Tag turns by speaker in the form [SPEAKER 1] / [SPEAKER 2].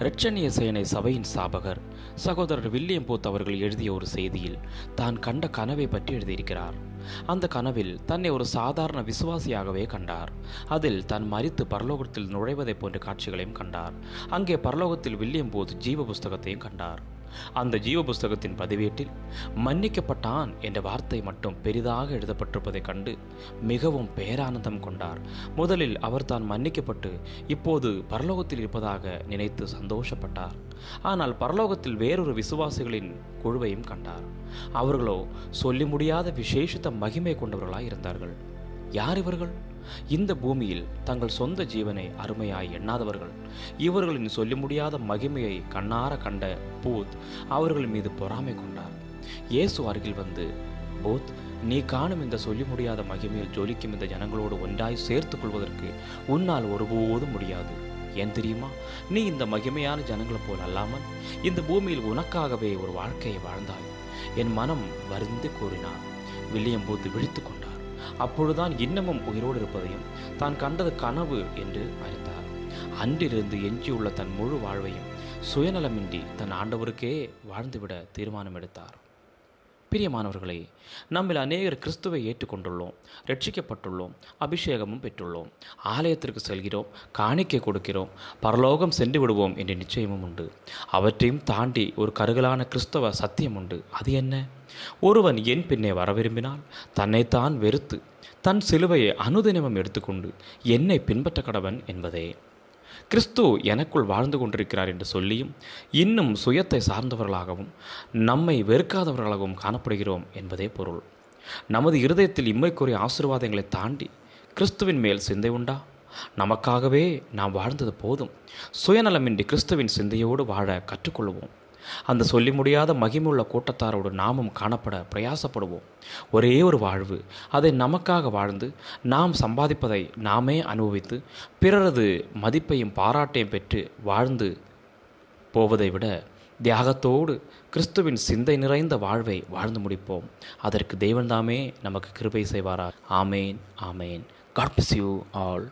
[SPEAKER 1] இரட்சணிய சேனை சபையின் சாபகர் சகோதரர் வில்லியம் போத் அவர்கள் எழுதிய ஒரு செய்தியில் தான் கண்ட கனவை பற்றி எழுதியிருக்கிறார். அந்த கனவில் தன்னை ஒரு சாதாரண விசுவாசியாகவே கண்டார். அதில் தான் மறித்து பரலோகத்தில் நுழைவதைப் போன்ற காட்சிகளையும் கண்டார். அங்கே பரலோகத்தில் வில்லியம் போத் ஜீவ புஸ்தகத்தையும் கண்டார். அந்த ஜீவ புஸ்தகத்தின் பதிவேட்டில் மன்னிக்கப்பட்டான் என்ற வார்த்தை மட்டும் பெரிதாக எழுதப்பட்டிருப்பதைக் கண்டு மிகவும் பேரானந்தம் கொண்டார். முதலில் அவர் தான் மன்னிக்கப்பட்டு இப்போது பரலோகத்தில் இருப்பதாக நினைத்து சந்தோஷப்பட்டார். ஆனால் பரலோகத்தில் வேறொரு விசுவாசிகளின் குழுவையும் கண்டார். அவர்களோ சொல்லி முடியாத விசேஷித்த மகிமை கொண்டவர்களாய் இருந்தார்கள் யார் இவர்கள்? இந்த பூமியில் தங்கள் சொந்த ஜீவனை அருமையாய் எண்ணாதவர்கள். இவர்களின் சொல்ல முடியாத மகிமையை கண்ணார கண்ட பூத் அவர்கள் மீது பொறாமை கொண்டார். இயேசு அருகில் வந்து பூத் நீ காணும் இந்த சொல்லி முடியாத மகிமையில் ஜொலிக்கும் இந்த ஜனங்களோடு ஒன்றாய் சேர்த்துக் கொள்வதற்கு உன்னால் ஒருபோதும் முடியாது. ஏன் தெரியுமா? நீ இந்த மகிமையான ஜனங்களைப் போல் அல்லாமல் இந்த பூமியில் உனக்காகவே ஒரு வாழ்க்கையை வாழ்ந்தாய். என் மனம் வருந்து கூறினார். வில்லியம் பூத் விழித்து கொண்டார். அப்பொழுதுதான் இன்னமும் உயிரோடு இருப்பதையும் தான் கண்டது கனவு என்று அறிந்தார். அன்றிலிருந்து எஞ்சியுள்ள தன் முழு வாழ்வையும் சுயநலமின்றி தன் ஆண்டவருக்கே வாழ்ந்துவிட தீர்மானம் எடுத்தார் பிரியமானவர்களே நம்மில் அநேகர் கிறிஸ்துவை ஏற்றுக்கொண்டுள்ளோம் ரட்சிக்கப்பட்டுள்ளோம் அபிஷேகமும் பெற்றுள்ளோம் ஆலயத்திற்கு செல்கிறோம் காணிக்கை கொடுக்கிறோம் பரலோகம் சென்று விடுவோம் என்ற நிச்சயமும் உண்டு. அவற்றையும் தாண்டி ஒரு கருகலான கிறிஸ்தவ சத்தியம் உண்டு. அது என்ன? ஒருவன் என் பின்னே வர விரும்பினால் தன்னைத்தான் வெறுத்து தன் சிலுவையை அனுதினமும் எடுத்துக்கொண்டு என்னை பின்பற்ற கடவன் என்பதே. கிறிஸ்து எனக்குள் வாழ்ந்து கொண்டிருக்கிறார் என்று சொல்லியும் இன்னும் சுயத்தை சார்ந்தவர்களாகவும் நம்மை வெறுக்காதவர்களாகவும் காணப்படுகிறோம் என்பதே பொருள். நமது இருதயத்தில் இம்மைக்குரிய ஆசீர்வாதங்களை தாண்டி கிறிஸ்துவின் மேல் சிந்தை உண்டா? நமக்காகவே நாம் வாழ்ந்தது போதும். சுயநலமின்றி கிறிஸ்துவின் சிந்தையோடு வாழ கற்றுக்கொள்வோம். அந்த சொல்லி முடியாத மகிமுள்ள கூட்டத்தாரோடு நாமும் காணப்பட பிரயாசப்படுவோம். ஒரே ஒரு வாழ்வு அதை நமக்காக வாழ்ந்து நாம் சம்பாதிப்பதை நாமே அனுபவித்து பிறரது மதிப்பையும் பாராட்டையும் பெற்று வாழ்ந்து போவதை விட தியாகத்தோடு கிறிஸ்துவின் சிந்தை நிறைந்த வாழ்வை வாழ்ந்து முடிப்போம். அதற்கு தெய்வன்தாமே நமக்கு கிருபை செய்வாரா ஆமேன் ஆமேன். God bless you all